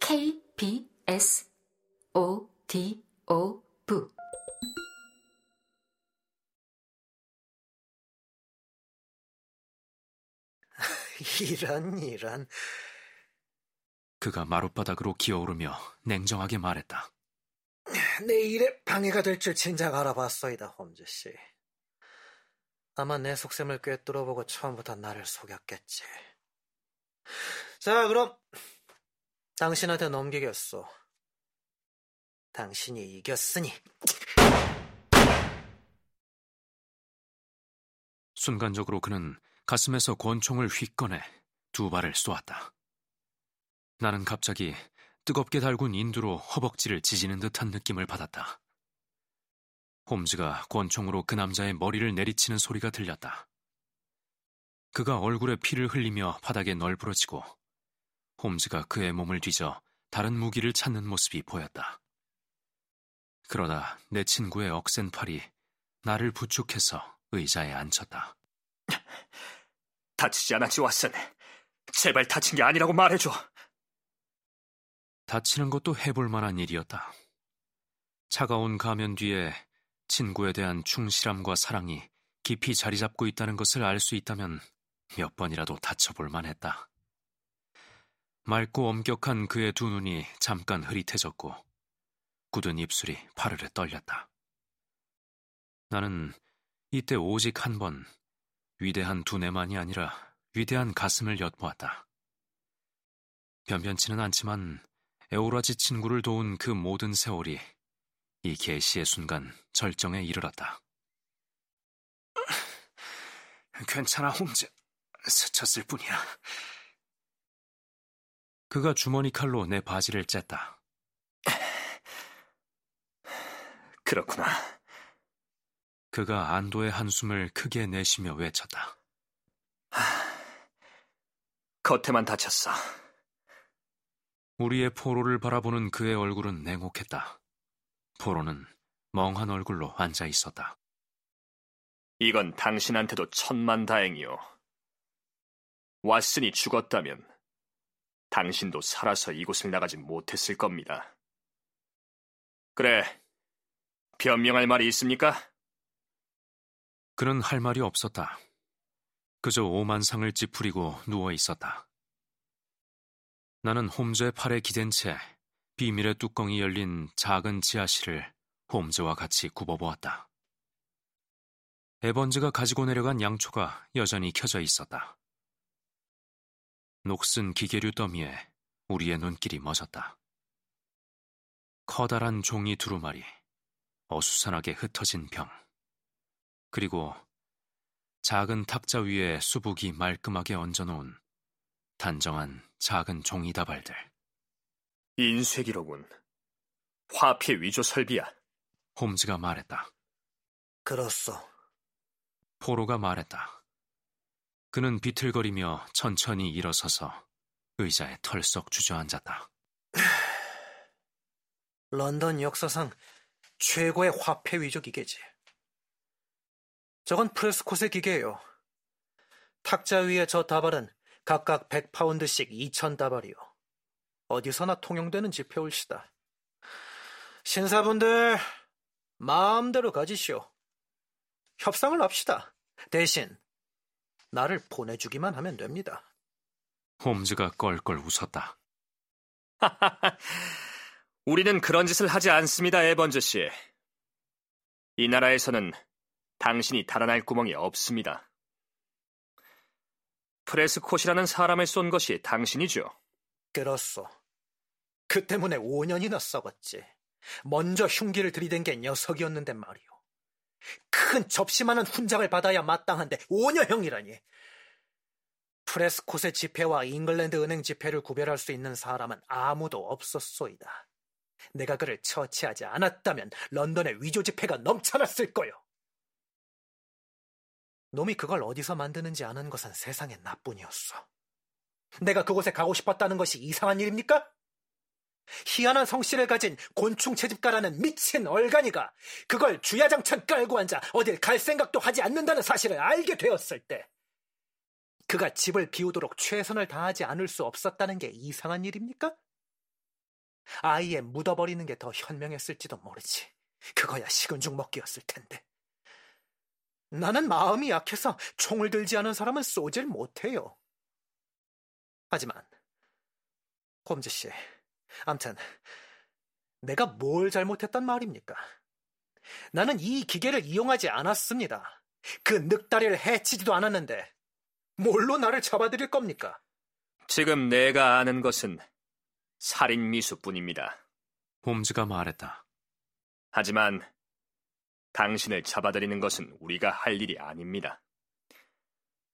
K B S O D O V 이런 이런 그가 마룻바닥으로 기어오르며 냉정하게 말했다. 내 일에 방해가 될 줄 진작 알아봤어이다, 홈즈 씨. 아마 내 속셈을 꿰뚫어보고 처음부터 나를 속였겠지. 자, 그럼 당신한테 넘기겠소. 당신이 이겼으니. 순간적으로 그는 가슴에서 권총을 휙 꺼내 두 발을 쏘았다. 나는 갑자기 뜨겁게 달군 인두로 허벅지를 지지는 듯한 느낌을 받았다. 홈즈가 권총으로 그 남자의 머리를 내리치는 소리가 들렸다. 그가 얼굴에 피를 흘리며 바닥에 널브러지고 홈즈가 그의 몸을 뒤져 다른 무기를 찾는 모습이 보였다. 그러다 내 친구의 억센 팔이 나를 부축해서 의자에 앉혔다. 다치지 않았지, 왓슨. 제발 다친 게 아니라고 말해줘. 다치는 것도 해볼 만한 일이었다. 차가운 가면 뒤에 친구에 대한 충실함과 사랑이 깊이 자리 잡고 있다는 것을 알 수 있다면 몇 번이라도 다쳐볼 만했다. 맑고 엄격한 그의 두 눈이 잠깐 흐릿해졌고 굳은 입술이 파르르 떨렸다. 나는 이때 오직 한 번 위대한 두뇌만이 아니라 위대한 가슴을 엿보았다. 변변치는 않지만 에오라지 친구를 도운 그 모든 세월이 이 계시의 순간 절정에 이르렀다. 괜찮아, 홈즈. 스쳤을 뿐이야. 그가 주머니 칼로 내 바지를 쨌다. 그렇구나. 그가 안도의 한숨을 크게 내쉬며 외쳤다. 겉에만 다쳤어. 우리의 포로를 바라보는 그의 얼굴은 냉혹했다. 포로는 멍한 얼굴로 앉아 있었다. 이건 당신한테도 천만 다행이요. 왓슨이 죽었다면 당신도 살아서 이곳을 나가지 못했을 겁니다. 그래, 변명할 말이 있습니까? 그는 할 말이 없었다. 그저 오만상을 찌푸리고 누워 있었다. 나는 홈즈의 팔에 기댄 채 비밀의 뚜껑이 열린 작은 지하실을 홈즈와 같이 굽어보았다. 에번즈가 가지고 내려간 양초가 여전히 켜져 있었다. 녹슨 기계류 더미에 우리의 눈길이 멎었다. 커다란 종이 두루마리, 어수선하게 흩어진 병, 그리고 작은 탁자 위에 수북이 말끔하게 얹어놓은 단정한 작은 종이 다발들. 인쇄기로군. 화폐 위조 설비야. 홈즈가 말했다. 그렇소. 포로가 말했다. 그는 비틀거리며 천천히 일어서서 의자에 털썩 주저앉았다. 런던 역사상 최고의 화폐 위조 기계지. 저건 프레스콧의 기계예요. 탁자 위에 저 다발은 각각 100파운드씩 2,000다발이요. 어디서나 통용되는 지폐올시다. 신사분들, 마음대로 가지시오. 협상을 합시다. 대신 나를 보내주기만 하면 됩니다. 홈즈가 껄껄 웃었다. 우리는 그런 짓을 하지 않습니다, 에번즈 씨. 이 나라에서는 당신이 달아날 구멍이 없습니다. 프레스콧이라는 사람을 쏜 것이 당신이죠. 그렇소. 그 때문에 5년이나 썩었지. 먼저 흉기를 들이댄 게 녀석이었는데 말이오. 큰 접시만한 훈장을 받아야 마땅한데 5년형이라니. 프레스콧의 지폐와 잉글랜드 은행 지폐를 구별할 수 있는 사람은 아무도 없었소이다. 내가 그를 처치하지 않았다면 런던의 위조 지폐가 넘쳐났을 거요. 놈이 그걸 어디서 만드는지 아는 것은 세상에 나뿐이었어. 내가 그곳에 가고 싶었다는 것이 이상한 일입니까? 희한한 성씨를 가진 곤충 채집가라는 미친 얼간이가 그걸 주야장천 깔고 앉아 어딜 갈 생각도 하지 않는다는 사실을 알게 되었을 때 그가 집을 비우도록 최선을 다하지 않을 수 없었다는 게 이상한 일입니까? 아이에 묻어버리는 게 더 현명했을지도 모르지. 그거야 식은 죽 먹기였을 텐데. 나는 마음이 약해서 총을 들지 않은 사람은 쏘질 못해요. 하지만 홈즈 씨, 암튼 내가 뭘 잘못했단 말입니까? 나는 이 기계를 이용하지 않았습니다. 그 늑다리를 해치지도 않았는데 뭘로 나를 잡아들일 겁니까? 지금 내가 아는 것은 살인 미수뿐입니다. 홈즈가 말했다. 하지만 당신을 잡아들이는 것은 우리가 할 일이 아닙니다.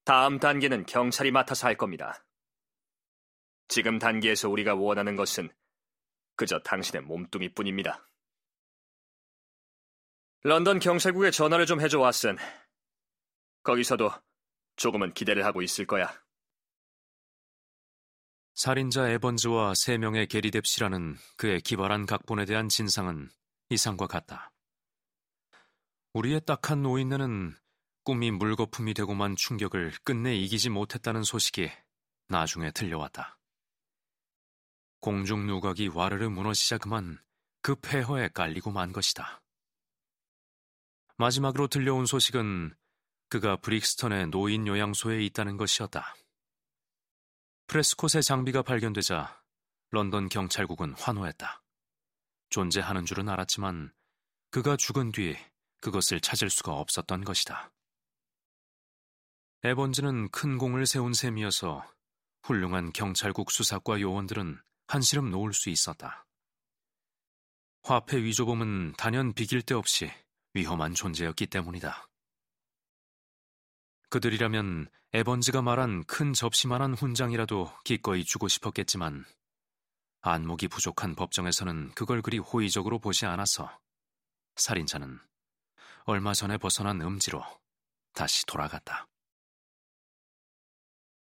다음 단계는 경찰이 맡아서 할 겁니다. 지금 단계에서 우리가 원하는 것은 그저 당신의 몸뚱이뿐입니다. 런던 경찰국에 전화를 좀 해줘 왓슨. 거기서도 조금은 기대를 하고 있을 거야. 살인자 에번즈와 세 명의 게리 뎁시라는 그의 기발한 각본에 대한 진상은 이상과 같다. 우리의 딱한 노인네는 꿈이 물거품이 되고만 충격을 끝내 이기지 못했다는 소식이 나중에 들려왔다. 공중 누각이 와르르 무너지자 그만 그 폐허에 깔리고 만 것이다. 마지막으로 들려온 소식은 그가 브릭스턴의 노인 요양소에 있다는 것이었다. 프레스콧의 장비가 발견되자 런던 경찰국은 환호했다. 존재하는 줄은 알았지만 그가 죽은 뒤 그것을 찾을 수가 없었던 것이다. 에번즈는 큰 공을 세운 셈이어서 훌륭한 경찰국 수사과 요원들은 한시름 놓을 수 있었다. 화폐 위조범은 단연 비길 데 없이 위험한 존재였기 때문이다. 그들이라면 에번즈가 말한 큰 접시만한 훈장이라도 기꺼이 주고 싶었겠지만 안목이 부족한 법정에서는 그걸 그리 호의적으로 보지 않아서 살인자는 얼마 전에 벗어난 음지로 다시 돌아갔다.